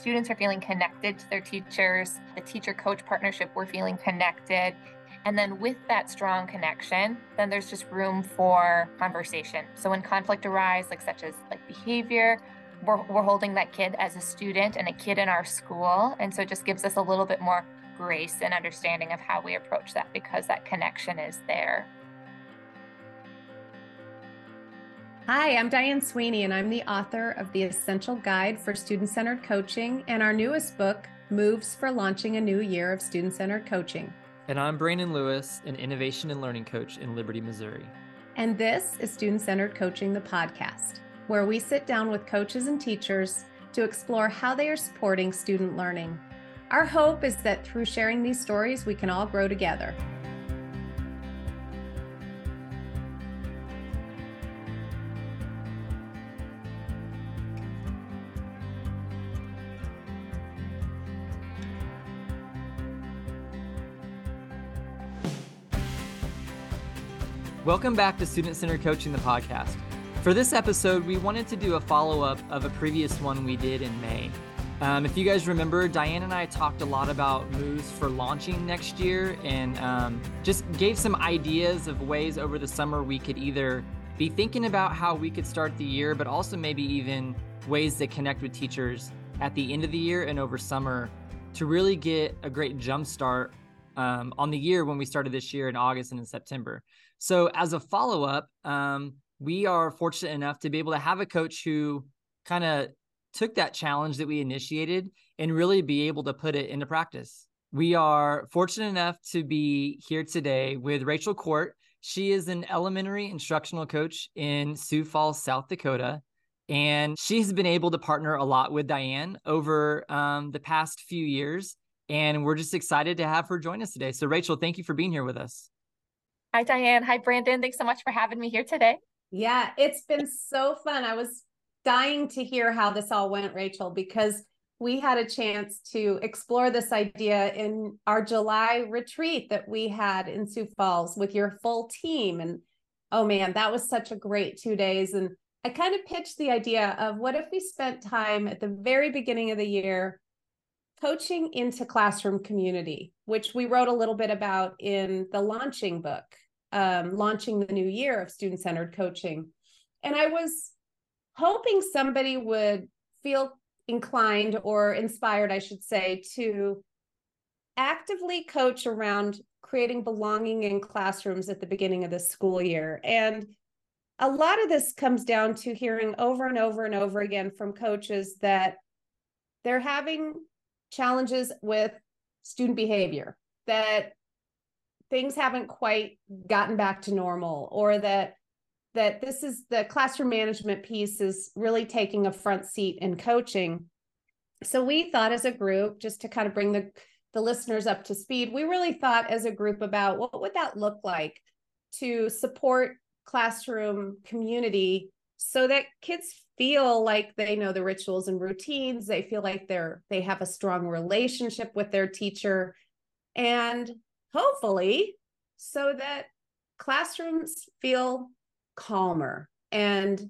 students are feeling connected to their teachers, the teacher coach partnership, we're feeling connected. And then with that strong connection, then there's just room for conversation. So when conflict arises, like such as like behavior, we're, we're holding that kid as a student and a kid in our school. And so it just gives us a little bit more grace and understanding of how we approach that because that connection is there. Hi, I'm Diane Sweeney, and I'm the author of The Essential Guide for Student Centered Coaching and our newest book, Moves for Launching a New Year of Student Centered Coaching. And I'm Brandon Lewis, an innovation and learning coach in Liberty, Missouri. And this is Student Centered Coaching, the podcast, where we sit down with coaches and teachers to explore how they are supporting student learning. Our hope is that through sharing these stories, we can all grow together. Welcome back to Student Centered Coaching, the podcast. For this episode, we wanted to do a follow up of a previous one we did in May. Um, if you guys remember, Diane and I talked a lot about moves for launching next year and um, just gave some ideas of ways over the summer we could either be thinking about how we could start the year, but also maybe even ways to connect with teachers at the end of the year and over summer to really get a great jump start um, on the year when we started this year in August and in September. So, as a follow up, um, we are fortunate enough to be able to have a coach who kind of took that challenge that we initiated and really be able to put it into practice. We are fortunate enough to be here today with Rachel Court. She is an elementary instructional coach in Sioux Falls, South Dakota. And she's been able to partner a lot with Diane over um, the past few years. And we're just excited to have her join us today. So, Rachel, thank you for being here with us. Hi, Diane. Hi, Brandon. Thanks so much for having me here today. Yeah, it's been so fun. I was dying to hear how this all went, Rachel, because we had a chance to explore this idea in our July retreat that we had in Sioux Falls with your full team. And oh man, that was such a great two days. And I kind of pitched the idea of what if we spent time at the very beginning of the year coaching into classroom community, which we wrote a little bit about in the launching book, um, launching the new year of student centered coaching. And I was hoping somebody would feel inclined or inspired, I should say, to actively coach around creating belonging in classrooms at the beginning of the school year. And a lot of this comes down to hearing over and over and over again from coaches that they're having challenges with student behavior, that things haven't quite gotten back to normal, or that that this is the classroom management piece is really taking a front seat in coaching. So we thought as a group, just to kind of bring the the listeners up to speed, we really thought as a group about what would that look like to support classroom community so that kids feel like they know the rituals and routines. They feel like they're they have a strong relationship with their teacher. And hopefully so that classrooms feel calmer and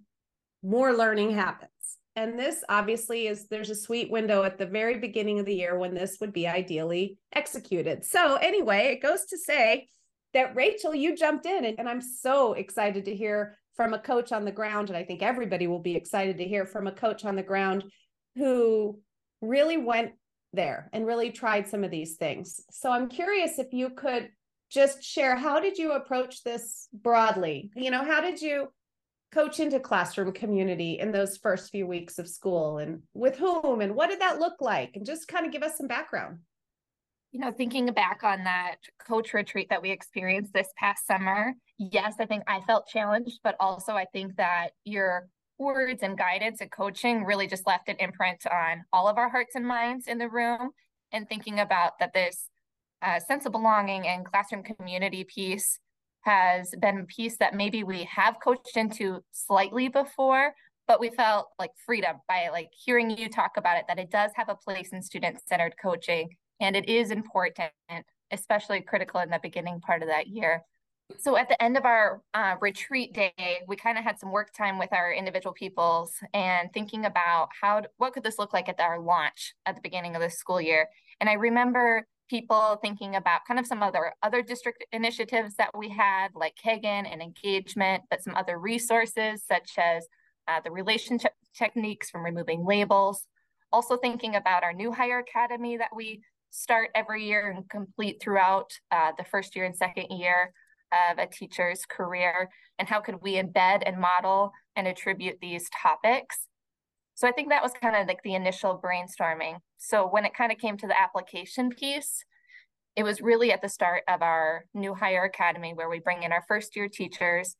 more learning happens. And this obviously is there's a sweet window at the very beginning of the year when this would be ideally executed. So anyway it goes to say that rachel you jumped in and, and i'm so excited to hear from a coach on the ground, and I think everybody will be excited to hear from a coach on the ground who really went there and really tried some of these things. So I'm curious if you could just share how did you approach this broadly? You know, how did you coach into classroom community in those first few weeks of school and with whom and what did that look like? And just kind of give us some background you know, thinking back on that coach retreat that we experienced this past summer, yes, I think I felt challenged, but also I think that your words and guidance and coaching really just left an imprint on all of our hearts and minds in the room. And thinking about that this uh, sense of belonging and classroom community piece has been a piece that maybe we have coached into slightly before, but we felt like freedom by like hearing you talk about it, that it does have a place in student centered coaching and it is important, especially critical in the beginning part of that year. So at the end of our uh, retreat day, we kind of had some work time with our individual peoples and thinking about how what could this look like at our launch at the beginning of the school year. And I remember people thinking about kind of some other other district initiatives that we had, like Kagan and engagement, but some other resources such as uh, the relationship techniques from removing labels. Also thinking about our new hire academy that we start every year and complete throughout uh, the first year and second year of a teacher's career and how could we embed and model and attribute these topics. So i think that was kind of like the initial brainstorming. So when it kind of came to the application piece it was really at the start of our new hire academy where we bring in our first year teachers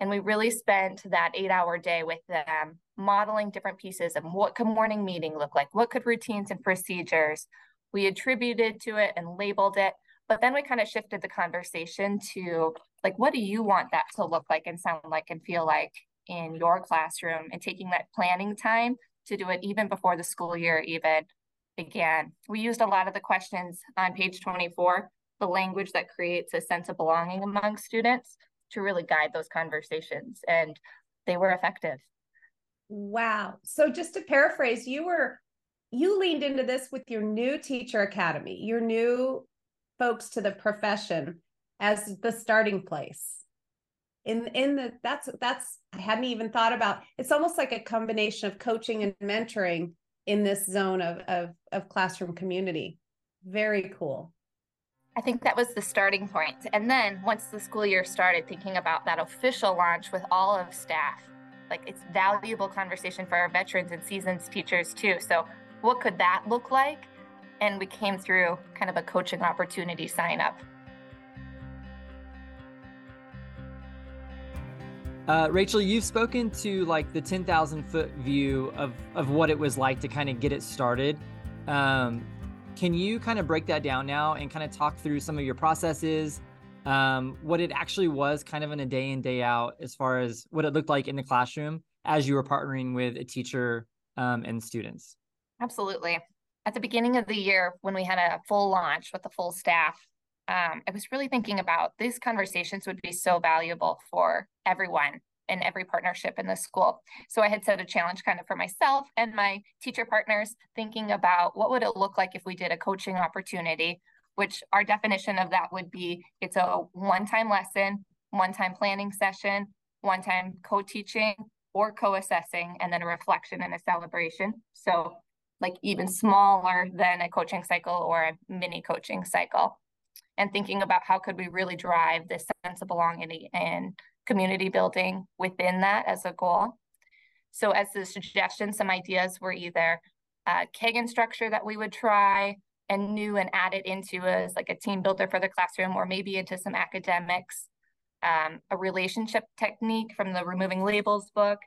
and we really spent that eight hour day with them modeling different pieces of what could morning meeting look like what could routines and procedures. We attributed to it and labeled it but then we kind of shifted the conversation to like what do you want that to look like and sound like and feel like in your classroom and taking that planning time to do it even before the school year even began. We used a lot of the questions on page 24 the language that creates a sense of belonging among students to really guide those conversations and they were effective. Wow. So just to paraphrase you were you leaned into this with your new teacher academy, your new folks to the profession as the starting place. In in the that's that's I hadn't even thought about. It's almost like a combination of coaching and mentoring in this zone of of, of classroom community. Very cool. I think that was the starting point. And then once the school year started, thinking about that official launch with all of staff, like it's valuable conversation for our veterans and seasoned teachers too. So what could that look like? And we came through kind of a coaching opportunity sign up. Uh, Rachel, you've spoken to like the 10,000 foot view of, of what it was like to kind of get it started. Um, can you kind of break that down now and kind of talk through some of your processes, um, what it actually was kind of in a day in, day out, as far as what it looked like in the classroom as you were partnering with a teacher um, and students? Absolutely. At the beginning of the year, when we had a full launch with the full staff, um, I was really thinking about these conversations would be so valuable for everyone in every partnership in the school. So I had set a challenge kind of for myself and my teacher partners, thinking about what would it look like if we did a coaching opportunity, which our definition of that would be it's a one-time lesson, one-time planning session, one-time co-teaching or co-assessing, and then a reflection and a celebration. So like even smaller than a coaching cycle or a mini coaching cycle. And thinking about how could we really drive this sense of belonging and community building within that as a goal. So as the suggestions some ideas were either a kagan structure that we would try and new and added into as like a team builder for the classroom or maybe into some academics um, a relationship technique from the removing labels book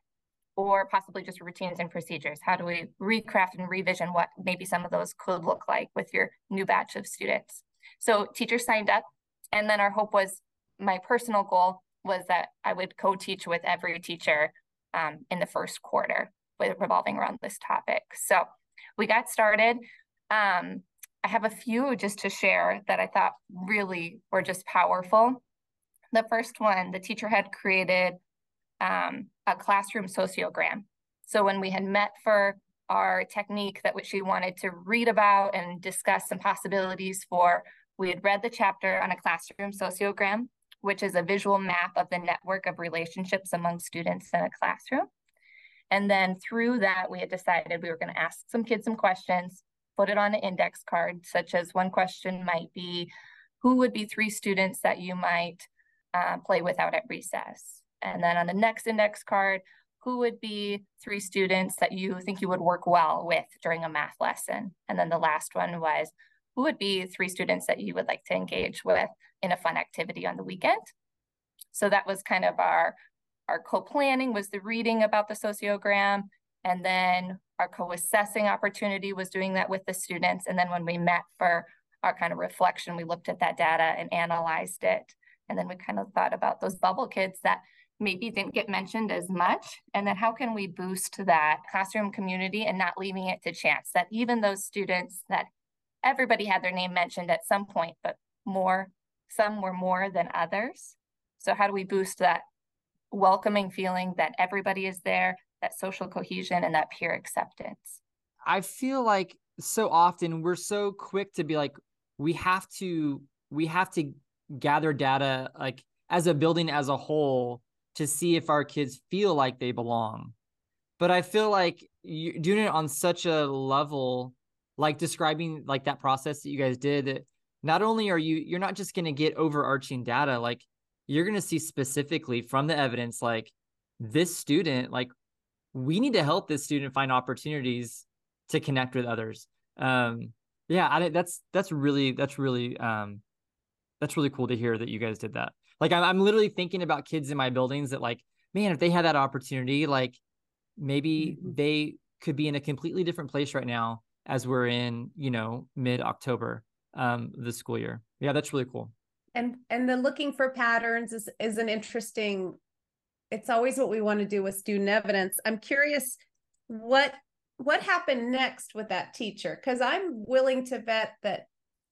or possibly just routines and procedures? How do we recraft and revision what maybe some of those could look like with your new batch of students? So teachers signed up, and then our hope was my personal goal was that I would co-teach with every teacher um, in the first quarter with revolving around this topic. So we got started. Um, I have a few just to share that I thought really were just powerful. The first one, the teacher had created um, a classroom sociogram. So when we had met for our technique that she wanted to read about and discuss some possibilities for, we had read the chapter on a classroom sociogram, which is a visual map of the network of relationships among students in a classroom. And then through that, we had decided we were going to ask some kids some questions, put it on an index card, such as one question might be, who would be three students that you might uh, play with out at recess? And then on the next index card, who would be three students that you think you would work well with during a math lesson? And then the last one was, who would be three students that you would like to engage with in a fun activity on the weekend? So that was kind of our, our co-planning was the reading about the sociogram. And then our co-assessing opportunity was doing that with the students. And then when we met for our kind of reflection, we looked at that data and analyzed it. And then we kind of thought about those bubble kids that maybe didn't get mentioned as much and then how can we boost that classroom community and not leaving it to chance that even those students that everybody had their name mentioned at some point but more some were more than others So how do we boost that welcoming feeling that everybody is there, that social cohesion and that peer acceptance? I feel like so often we're so quick to be like, we have to, we have to gather data like as a building as a whole to see if our kids feel like they belong. But I feel like you're doing it on such a level, like describing like that process that you guys did, that not only are you, you're not just going to get overarching data, like you're going to see specifically from the evidence, like this student, like we need to help this student find opportunities to connect with others. Um, yeah, I, that's that's really that's really um, that's really cool to hear that you guys did that. Like I'm, I'm literally thinking about kids in my buildings that like, man, if they had that opportunity, like maybe mm-hmm. they could be in a completely different place right now as we're in, you know, mid October, um, the school year. Yeah, that's really cool. And and the looking for patterns is is an interesting. It's always what we want to do with student evidence. I'm curious what what happened next with that teacher because I'm willing to bet that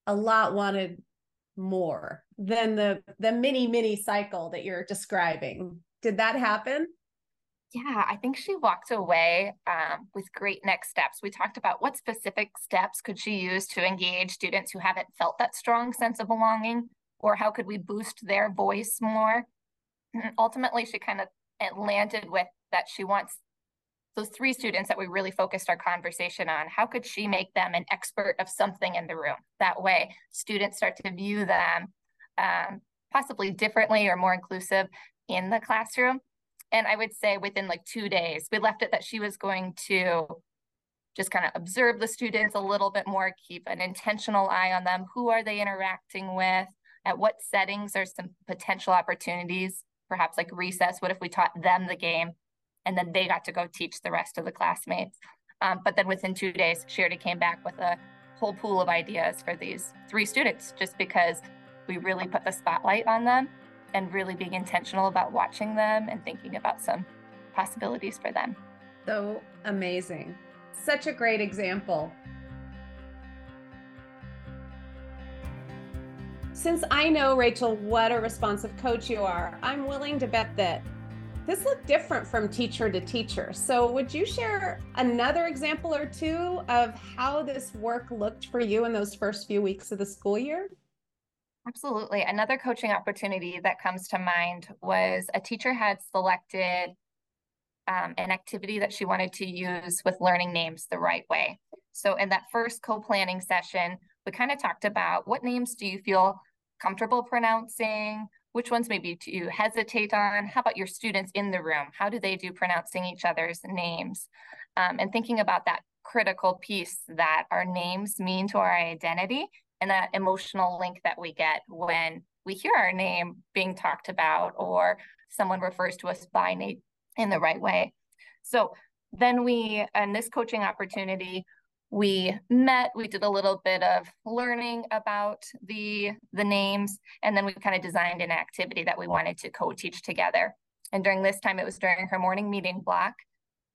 a lot wanted more than the the mini mini cycle that you're describing. Did that happen? Yeah i think she walked away um, with great next steps. We talked about what specific steps could she use to engage students who haven't felt that strong sense of belonging or how could we boost their voice more? And ultimately she kind of landed with that she wants those three students that we really focused our conversation on, how could she make them an expert of something in the room? That way, students start to view them um, possibly differently or more inclusive in the classroom. And I would say within like two days, we left it that she was going to just kind of observe the students a little bit more, keep an intentional eye on them. Who are they interacting with? At what settings are some potential opportunities? Perhaps like recess. What if we taught them the game and then they got to go teach the rest of the classmates. Um, but then within two days, she already came back with a whole pool of ideas for these three students, just because we really put the spotlight on them and really being intentional about watching them and thinking about some possibilities for them. So amazing. Such a great example. Since I know, Rachel, what a responsive coach you are, I'm willing to bet that this looked different from teacher to teacher. So, would you share another example or two of how this work looked for you in those first few weeks of the school year? Absolutely. Another coaching opportunity that comes to mind was a teacher had selected um, an activity that she wanted to use with learning names the right way. So, in that first co planning session, we kind of talked about what names do you feel comfortable pronouncing? Which ones maybe do you hesitate on? How about your students in the room? How do they do pronouncing each other's names? Um, and thinking about that critical piece that our names mean to our identity and that emotional link that we get when we hear our name being talked about or someone refers to us by name in the right way. So then we, in this coaching opportunity, we met we did a little bit of learning about the the names and then we kind of designed an activity that we wanted to co-teach together. And during this time it was during her morning meeting block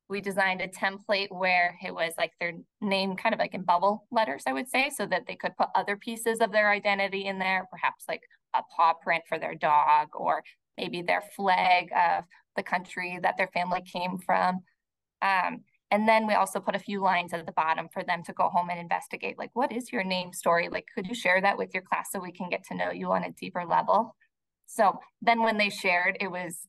we designed a template where it was like their name kind of like in bubble letters i would say so that they could put other pieces of their identity in there perhaps like a paw print for their dog or maybe their flag of the country that their family came from. Um, and then we also put a few lines at the bottom for them to go home and investigate like, what is your name story? Like, could you share that with your class so we can get to know you on a deeper level? So then when they shared, it was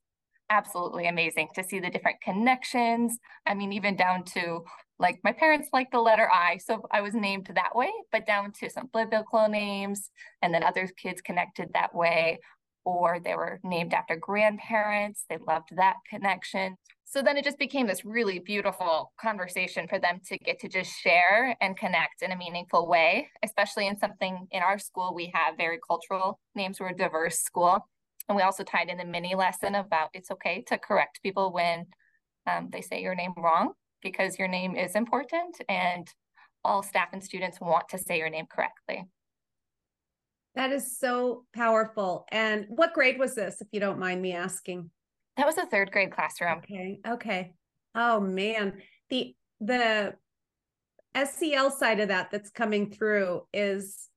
absolutely amazing to see the different connections. I mean, even down to like my parents like the letter I, so I was named that way, but down to some biblical names, and then other kids connected that way, or they were named after grandparents. They loved that connection. So then it just became this really beautiful conversation for them to get to just share and connect in a meaningful way, especially in something in our school. We have very cultural names, we're a diverse school. And we also tied in the mini lesson about it's okay to correct people when um, they say your name wrong because your name is important and all staff and students want to say your name correctly. That is so powerful. And what grade was this, if you don't mind me asking? That was a third grade classroom. Okay. Okay. Oh man. The the SEL side of that that's coming through is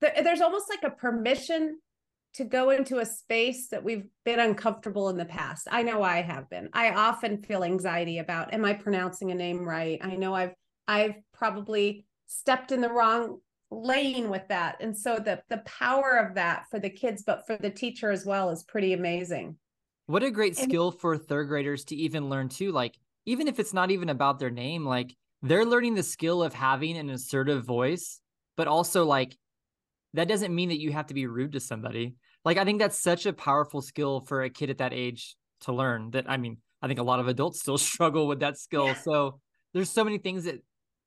there's almost like a permission to go into a space that we've been uncomfortable in the past. I know I have been. I often feel anxiety about am I pronouncing a name right? I know I've I've probably stepped in the wrong lane with that. And so the the power of that for the kids but for the teacher as well is pretty amazing. What a great and- skill for third graders to even learn too like even if it's not even about their name like they're learning the skill of having an assertive voice but also like that doesn't mean that you have to be rude to somebody. Like i think that's such a powerful skill for a kid at that age to learn that i mean i think a lot of adults still struggle with that skill. Yeah. so there's so many things that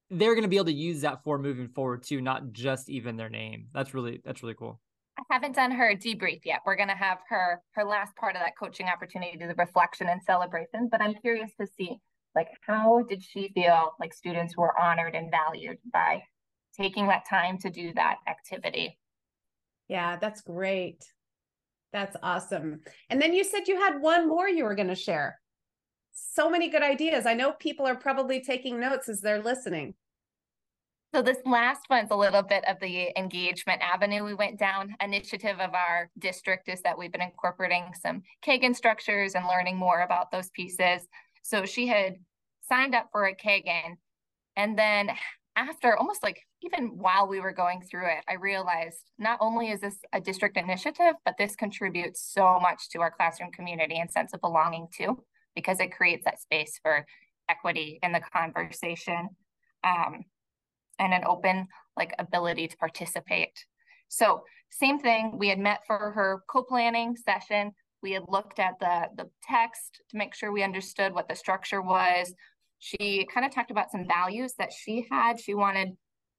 they're going to be able to use that for moving forward too not just even their name. That's really that's really cool I haven't done her debrief yet. We're going to have her her last part of that coaching opportunity, to the reflection and celebration. But I'm curious to see, like, how did she feel like students were honored and valued by taking that time to do that activity? Yeah, that's great. That's awesome. And then you said you had one more you were going to share. So many good ideas. I know people are probably taking notes as they're listening. So this last one's a little bit of the engagement avenue we went down. Initiative of our district is that we've been incorporating some Kagan structures and learning more about those pieces. So she had signed up for a Kagan and then after almost like even while we were going through it, I realized not only is this a district initiative, but this contributes so much to our classroom community and sense of belonging too, because it creates that space for equity in the conversation um, and an open like ability to participate. So same thing, we had met for her co-planning session. We had looked at the, the text to make sure we understood what the structure was, she kind of talked about some values that she had. She wanted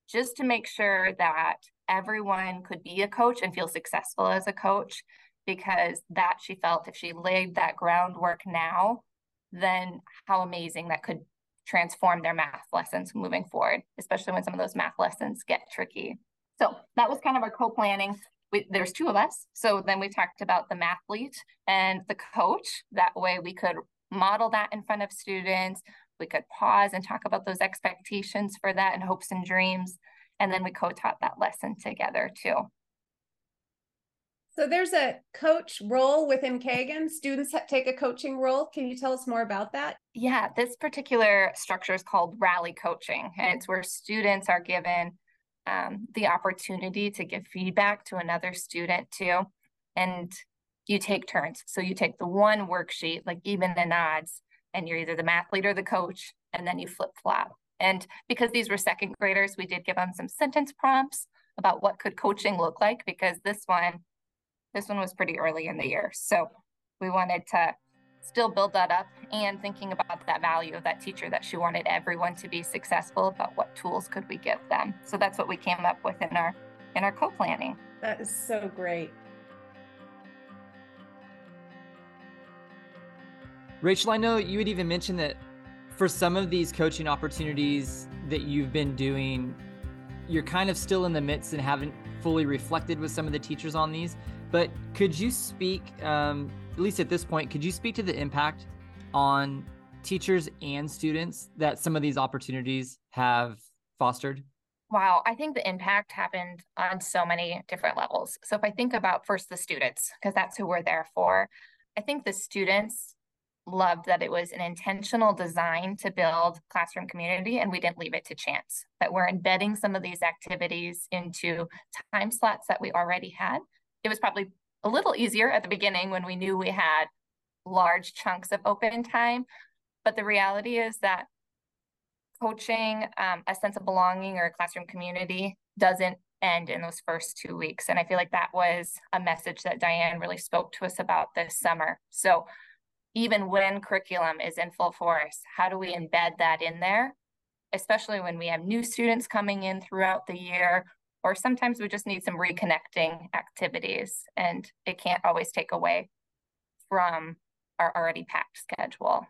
just to make sure that everyone could be a coach and feel successful as a coach because that she felt if she laid that groundwork now, then how amazing that could transform their math lessons moving forward, especially when some of those math lessons get tricky. So that was kind of our co-planning. We, there's two of us. So then we talked about the mathlete and the coach. That way we could model that in front of students we could pause and talk about those expectations for that and hopes and dreams. And then we co-taught that lesson together too. So there's a coach role within Kagan. Students take a coaching role. Can you tell us more about that? Yeah, this particular structure is called rally coaching, and it's where students are given um, the opportunity to give feedback to another student too. And you take turns. So you take the one worksheet, like even and odds, and you're either the math leader, or the coach, and then you flip flop. And because these were second graders, we did give them some sentence prompts about what could coaching look like because this one, this one was pretty early in the year. So we wanted to still build that up and thinking about that value of that teacher that she wanted everyone to be successful, but what tools could we give them? So that's what we came up with in our in our co-planning. That is so great. Rachel, I know you had even mentioned that for some of these coaching opportunities that you've been doing, you're kind of still in the midst and haven't fully reflected with some of the teachers on these. But could you speak, um, at least at this point, could you speak to the impact on teachers and students that some of these opportunities have fostered? Wow, I think the impact happened on so many different levels. So if I think about first the students, because that's who we're there for, I think the students loved that it was an intentional design to build classroom community and we didn't leave it to chance that we're embedding some of these activities into time slots that we already had it was probably a little easier at the beginning when we knew we had large chunks of open time. But the reality is that coaching um, a sense of belonging or a classroom community doesn't end in those first two weeks. And i feel like that was a message that diane really spoke to us about this summer. So even when curriculum is in full force, how do we embed that in there? Especially when we have new students coming in throughout the year, or sometimes we just need some reconnecting activities and it can't always take away from our already packed schedule.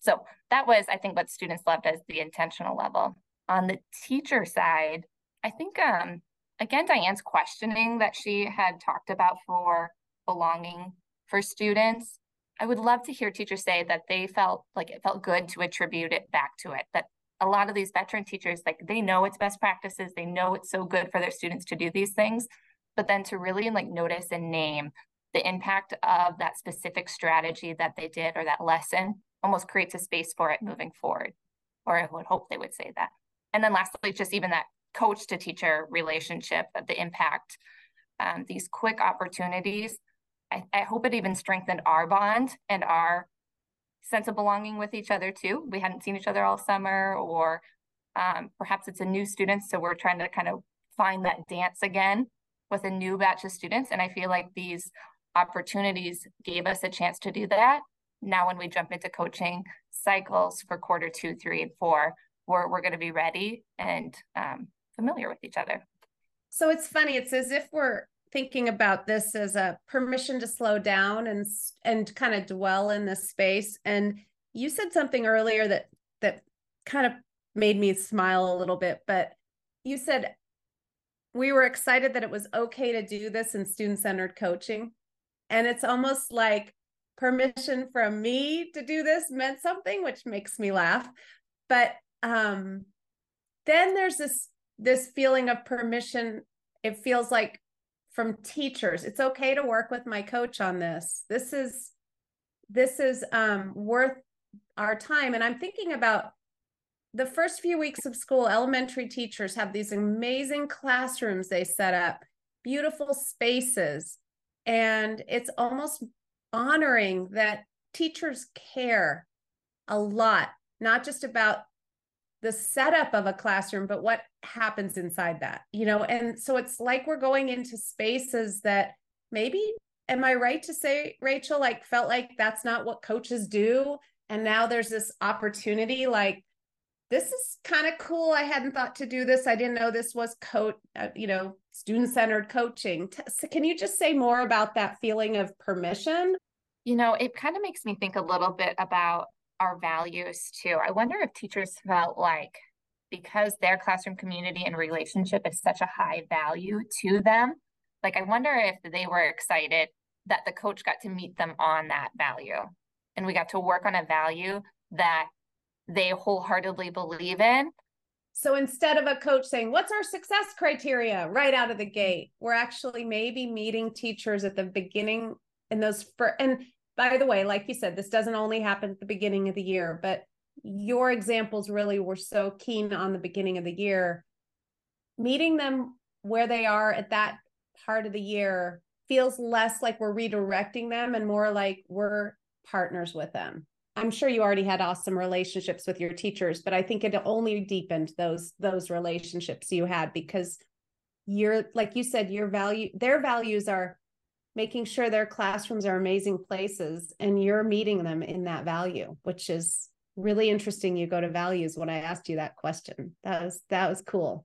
So that was, I think, what students loved as the intentional level. On the teacher side, I think, um, again, Diane's questioning that she had talked about for belonging for students I would love to hear teachers say that they felt like it felt good to attribute it back to it. That a lot of these veteran teachers, like they know it's best practices, they know it's so good for their students to do these things, but then to really like notice and name the impact of that specific strategy that they did or that lesson almost creates a space for it moving forward. Or I would hope they would say that. And then lastly, just even that coach to teacher relationship, of the impact, um, these quick opportunities. I, I hope it even strengthened our bond and our sense of belonging with each other too. We hadn't seen each other all summer, or um, perhaps it's a new student, so we're trying to kind of find that dance again with a new batch of students. And I feel like these opportunities gave us a chance to do that. Now, when we jump into coaching cycles for quarter two, three, and four, we're, we're going to be ready and um, familiar with each other. So it's funny. It's as if we're thinking about this as a permission to slow down and and kind of dwell in this space. And you said something earlier that that kind of made me smile a little bit. But you said we were excited that it was okay to do this in student centered coaching. And it's almost like permission from me to do this meant something, which makes me laugh. But um, then there's this this feeling of permission. It feels like from teachers, it's okay to work with my coach on this. This is this is um, worth our time. And I'm thinking about the first few weeks of school, elementary teachers have these amazing classrooms they set up, beautiful spaces. And it's almost honoring that teachers care a lot, not just about the setup of a classroom, but what happens inside that, you know? And so it's like we're going into spaces that maybe, am I right to say, Rachel, like felt like that's not what coaches do? And now there's this opportunity, like, this is kind of cool. I hadn't thought to do this. I didn't know this was coach, uh, you know, student centered coaching. So can you just say more about that feeling of permission? You know, it kind of makes me think a little bit about our values too. I wonder if teachers felt like because their classroom community and relationship is such a high value to them, like I wonder if they were excited that the coach got to meet them on that value and we got to work on a value that they wholeheartedly believe in. So instead of a coach saying, What's our success criteria right out of the gate, we're actually maybe meeting teachers at the beginning in those for and by the way, like you said, this doesn't only happen at the beginning of the year, but your examples really were so keen on the beginning of the year. Meeting them where they are at that part of the year feels less like we're redirecting them and more like we're partners with them. I'm sure you already had awesome relationships with your teachers, but I think it only deepened those those relationships you had because you're like you said your value their values are making sure their classrooms are amazing places and you're meeting them in that value which is really interesting you go to values when i asked you that question. That was that was cool.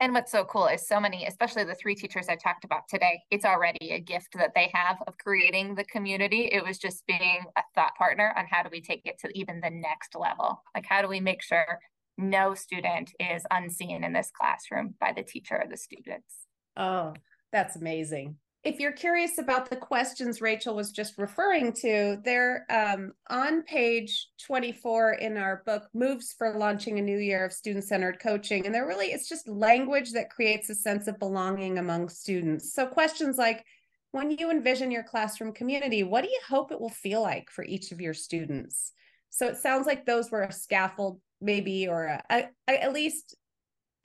And what's so cool is so many especially the three teachers i talked about today it's already a gift that they have of creating the community. It was just being a thought partner on how do we take it to even the next level? Like how do we make sure no student is unseen in this classroom by the teacher or the students? Oh that's amazing if you're curious about the questions Rachel was just referring to, they're um, on page 24 in our book, Moves for Launching a New Year of Student Centered Coaching. And they're really, it's just language that creates a sense of belonging among students. So, questions like, when you envision your classroom community, what do you hope it will feel like for each of your students? So, it sounds like those were a scaffold, maybe, or a, a, at least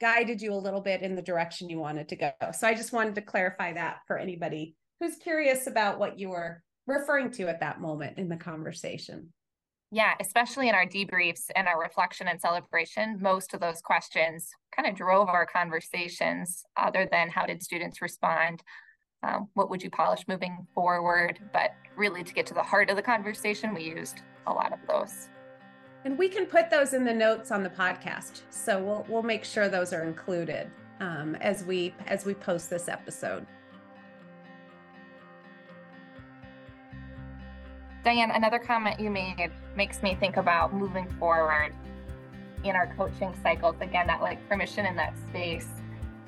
guided you a little bit in the direction you wanted to go. So I just wanted to clarify that for anybody who's curious about what you were referring to at that moment in the conversation. Yeah, especially in our debriefs and our reflection and celebration, most of those questions kind of drove our conversations, other than how did students respond? Um, what would you polish moving forward? But really, to get to the heart of the conversation, we used a lot of those. And we can put those in the notes on the podcast. So we'll we'll make sure those are included um, as we as we post this episode. Diane, another comment you made makes me think about moving forward in our coaching cycles. Again, that like permission in that space.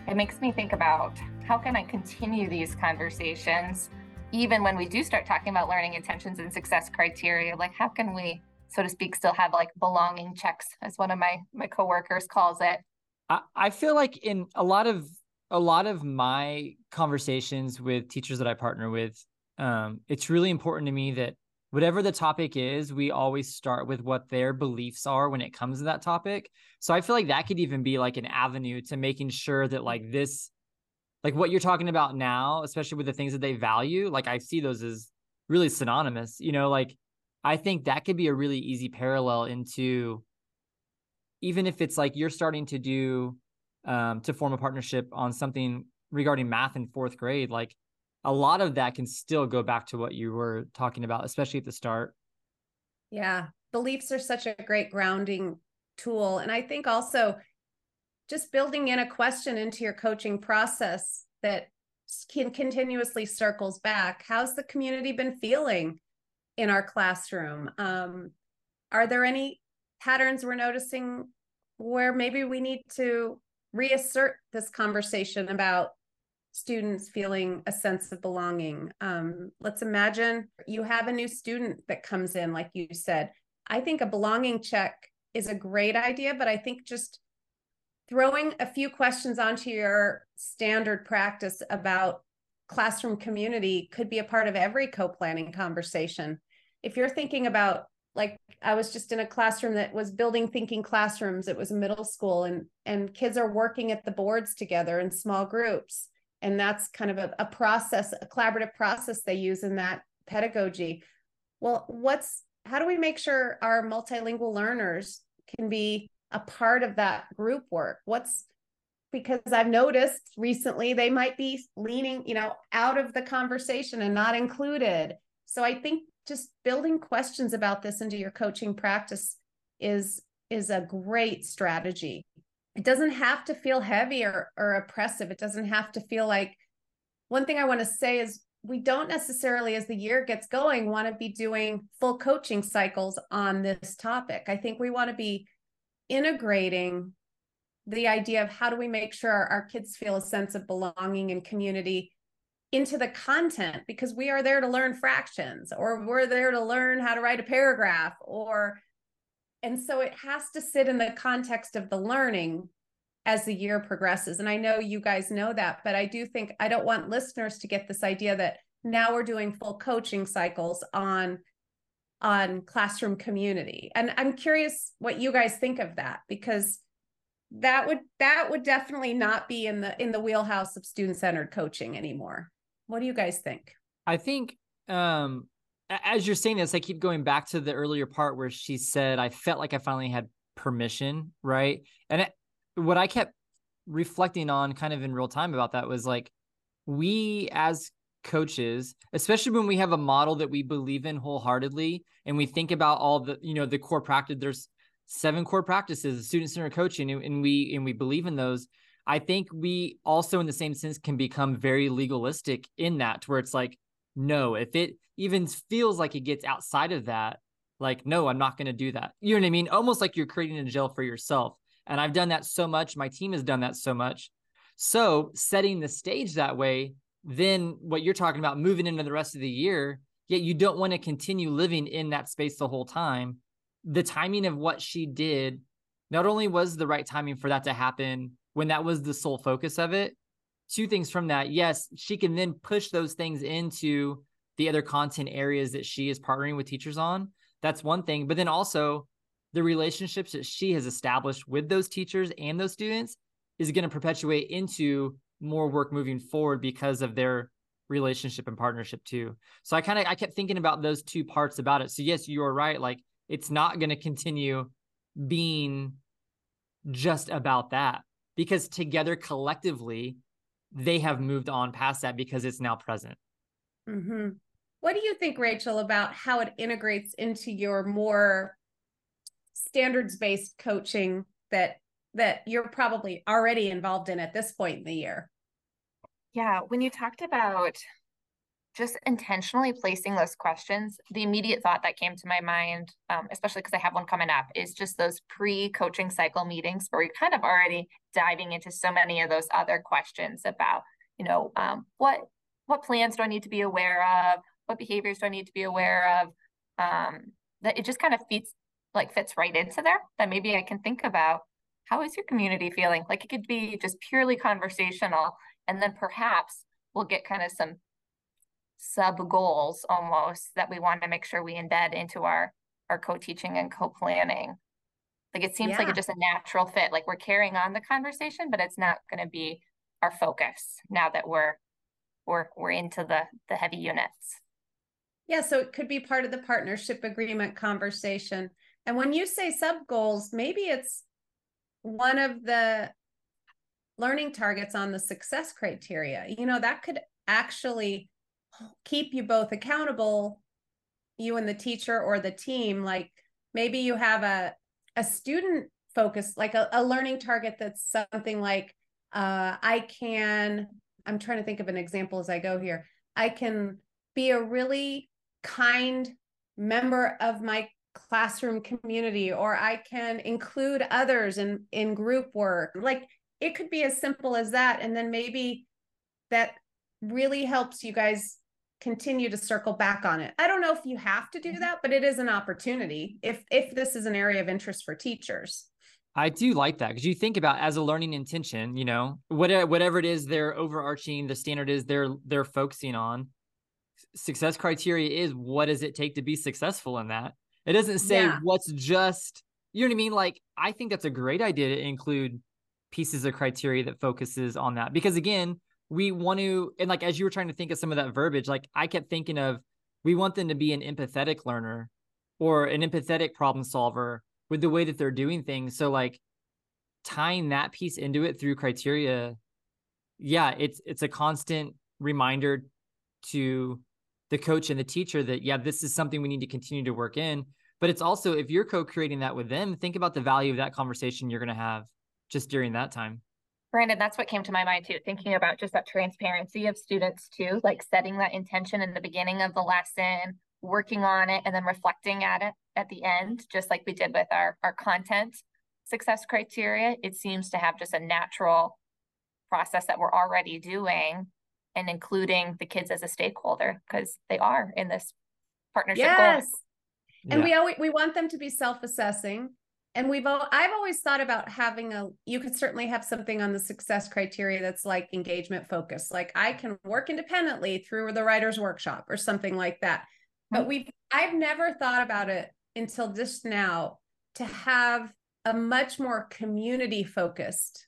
It makes me think about how can I continue these conversations even when we do start talking about learning intentions and success criteria? Like, how can we so to speak, still have like belonging checks, as one of my my coworkers calls it. I, I feel like in a lot of a lot of my conversations with teachers that I partner with, um, it's really important to me that whatever the topic is, we always start with what their beliefs are when it comes to that topic. So I feel like that could even be like an avenue to making sure that like this, like what you're talking about now, especially with the things that they value, like I see those as really synonymous, you know, like I think that could be a really easy parallel into even if it's like you're starting to do um, to form a partnership on something regarding math in fourth grade, like a lot of that can still go back to what you were talking about, especially at the start. Yeah. Beliefs are such a great grounding tool. And I think also just building in a question into your coaching process that can continuously circles back. How's the community been feeling in our classroom? Um, are there any patterns we're noticing where maybe we need to reassert this conversation about students feeling a sense of belonging. Um, let's imagine you have a new student that comes in, like you said. I think a belonging check is a great idea, but I think just throwing a few questions onto your standard practice about classroom community could be a part of every co planning conversation. If you're thinking about like I was just in a classroom that was building thinking classrooms. It was a middle school and and kids are working at the boards together in small groups and that's kind of a, a process a collaborative process they use in that pedagogy well what's how do we make sure our multilingual learners can be a part of that group work what's because i've noticed recently they might be leaning you know out of the conversation and not included so i think just building questions about this into your coaching practice is is a great strategy it doesn't have to feel heavy or, or oppressive. It doesn't have to feel like one thing I want to say is we don't necessarily, as the year gets going, want to be doing full coaching cycles on this topic. I think we want to be integrating the idea of how do we make sure our, kids feel a sense of belonging and community into the content because we are there to learn fractions or we're there to learn how to write a paragraph or and so it has to sit in the context of the learning as the year progresses. And I know you guys know that, but I do think I don't want listeners to get this idea that now we're doing full coaching cycles on on classroom community. And I'm curious what you guys think of that because that would that would definitely not be in the in the wheelhouse of student centered coaching anymore. What do you guys think? I think um as you're saying this, I keep going back to the earlier part where she said, I felt like I finally had permission, right? And it, what I kept reflecting on kind of in real time about that was like, we as coaches, especially when we have a model that we believe in wholeheartedly and we think about all the, you know, the core practice, there's seven core practices, student centered coaching, and we, and we believe in those. I think we also, in the same sense, can become very legalistic in that, to where it's like, no, if it even feels like it gets outside of that, like, no, I'm not going to do that. You know what I mean? Almost like you're creating a jail for yourself. And I've done that so much. My team has done that so much. So setting the stage that way, then what you're talking about moving into the rest of the year, yet you don't want to continue living in that space the whole time. The timing of what she did not only was the right timing for that to happen when that was the sole focus of it, two things from that. Yes, she can then push those things into the other content areas that she is partnering with teachers on. That's one thing. But then also the relationships that she has established with those teachers and those students is going to perpetuate into more work moving forward because of their relationship and partnership too. So I kind of I kept thinking about those two parts about it. So yes, you are right. Like it's not going to continue being just about that because together collectively they have moved on past that because it's now present. Mm-hmm. What do you think, Rachel, about how it integrates into your more standards based coaching that that you're probably already involved in at this point in the year? Yeah, when you talked about just intentionally placing those questions, the immediate thought that came to my mind, um, especially because I have one coming up, is just those pre coaching cycle meetings where you're kind of already diving into so many of those other questions about, you know, um, what what plans do I need to be aware of? What behaviors do I need to be aware of? Um, that it just kind of fits like fits right into there that maybe I can think about how is your community feeling? Like it could be just purely conversational. And then perhaps we'll get kind of some sub goals almost that we want to make sure we embed into our our co-teaching and co-planning. Like it seems yeah. like it's just a natural fit. Like we're carrying on the conversation, but it's not going to be our focus now that we're we're we're into the the heavy units. Yeah, so it could be part of the partnership agreement conversation. And when you say sub goals, maybe it's one of the learning targets on the success criteria. You know, that could actually keep you both accountable, you and the teacher or the team. Like maybe you have a a student focus, like a, a learning target that's something like uh, I can, I'm trying to think of an example as I go here. I can be a really kind member of my classroom community or i can include others in in group work like it could be as simple as that and then maybe that really helps you guys continue to circle back on it i don't know if you have to do mm-hmm. that but it is an opportunity if if this is an area of interest for teachers I do like that because you think about as a learning intention, you know, whatever whatever it is they're overarching, the standard is they're they're focusing on. Success criteria is what does it take to be successful in that? It doesn't say yeah. what's just, you know what I mean? Like, I think that's a great idea to include pieces of criteria that focuses on that. Because again, we want to, and like as you were trying to think of some of that verbiage, like I kept thinking of we want them to be an empathetic learner or an empathetic problem solver with the way that they're doing things. So like tying that piece into it through criteria, yeah, it's it's a constant reminder to the coach and the teacher that yeah this is something we need to continue to work in but it's also if you're co-creating that with them think about the value of that conversation you're going to have just during that time brandon that's what came to my mind too thinking about just that transparency of students too like setting that intention in the beginning of the lesson working on it and then reflecting at it at the end just like we did with our our content success criteria it seems to have just a natural process that we're already doing and including the kids as a stakeholder because they are in this partnership yes. Goal. And yeah. we always we want them to be self-assessing. And we've all, I've always thought about having a you could certainly have something on the success criteria that's like engagement focus. Like I can work independently through the writer's workshop or something like that. But mm-hmm. we've I've never thought about it until just now to have a much more community focused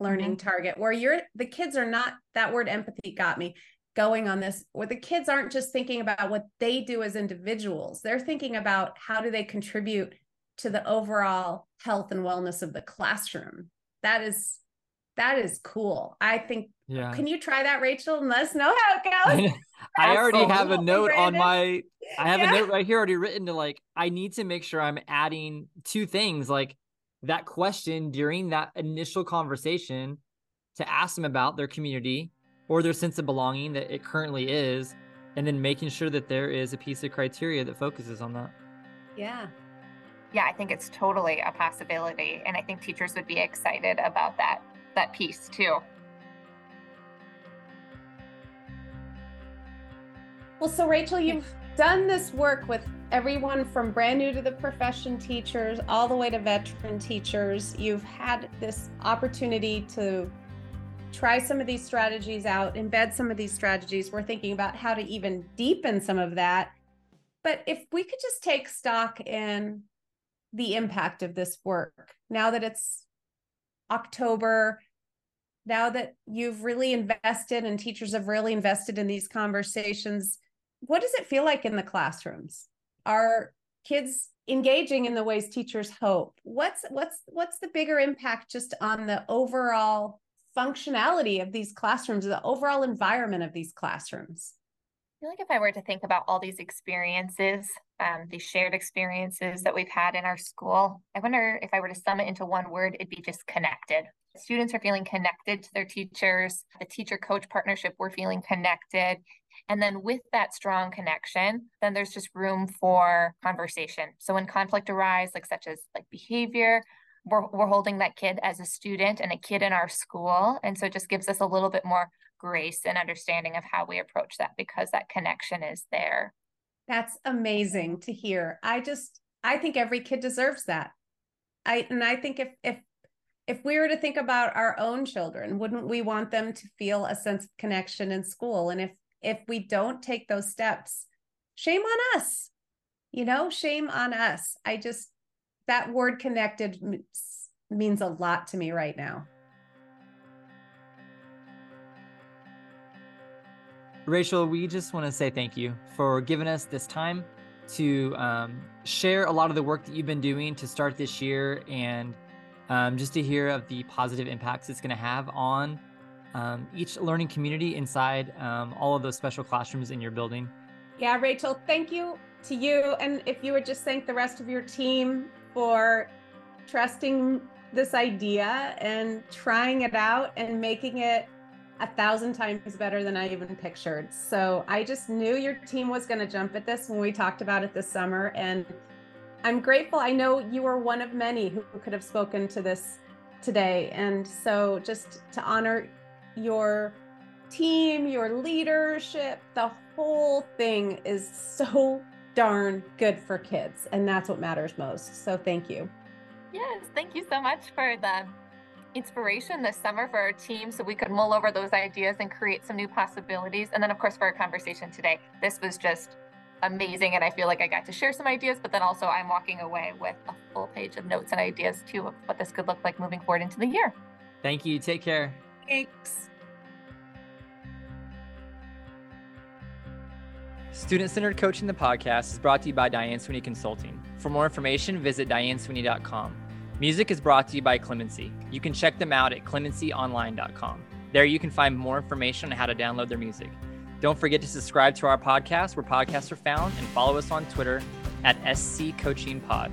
learning mm-hmm. target where you're the kids are not that word empathy got me going on this where the kids aren't just thinking about what they do as individuals they're thinking about how do they contribute to the overall health and wellness of the classroom. That is that is cool. I think yeah. can you try that rachel and let us know how it goes? I already have a note on my i have yeah. a note right here already written to like i need to make sure i'm adding two things like that question during that initial conversation to ask them about their community or their sense of belonging that it currently is and then making sure that there is a piece of criteria that focuses on that. Yeah yeah i think it's totally a possibility and i think teachers would be excited about that that piece too well so rachel you've done this work with everyone from brand new to the profession teachers all the way to veteran teachers. You've had this opportunity to try some of these strategies out, embed some of these strategies. We're thinking about how to even deepen some of that. But if we could just take stock in the impact of this work. Now that it's October, now that you've really invested and teachers have really invested in these conversations, what does it feel like in the classrooms? are kids engaging in the ways teachers hope? What's what's what's the bigger impact just on the overall functionality of these classrooms the overall environment of these classrooms feel like if I were to think about all these experiences, um, these shared experiences that we've had in our school, I wonder if I were to sum it into one word, it'd be just connected. Students are feeling connected to their teachers. The teacher coach partnership, we're feeling connected. And then with that strong connection, then there's just room for conversation. So when conflict arises, like such as like behavior, we're, we're holding that kid as a student and a kid in our school. And so it just gives us a little bit more grace and understanding of how we approach that because that connection is there. That's amazing to hear. I just I think every kid deserves that. I and I think if if if we were to think about our own children, wouldn't we want them to feel a sense of connection in school? And if if we don't take those steps, shame on us. You know, shame on us. I just that word connected means a lot to me right now. Rachel, we just want to say thank you for giving us this time to um, share a lot of the work that you've been doing to start this year and um, just to hear of the positive impacts it's going to have on um, each learning community inside um, all of those special classrooms in your building. Yeah, Rachel, thank you to you. And if you would just thank the rest of your team for trusting this idea and trying it out and making it a thousand times better than I even pictured. So I just knew your team was going to jump at this when we talked about it this summer. And I'm grateful. I know you were one of many who could have spoken to this today. And so just to honor your team, your leadership, the whole thing is so darn good for kids. And that's what matters most. So thank you. Yes, thank you so much for the inspiration this summer for our team so we could mull over those ideas and create some new possibilities. And then, of course, for our conversation today, this was just amazing. And I feel like I got to share some ideas, but then also I'm walking away with a full page of notes and ideas too of what this could look like moving forward into the year. Thank you. Take care. Thanks. Student Centered Coaching the podcast is brought to you by Diane Sweeney Consulting. For more information, visit dianesweeney.com. Music is brought to you by Clemency. You can check them out at clemencyonline.com. There you can find more information on how to download their music. Don't forget to subscribe to our podcast where podcasts are found and follow us on Twitter at SC Coaching Pod.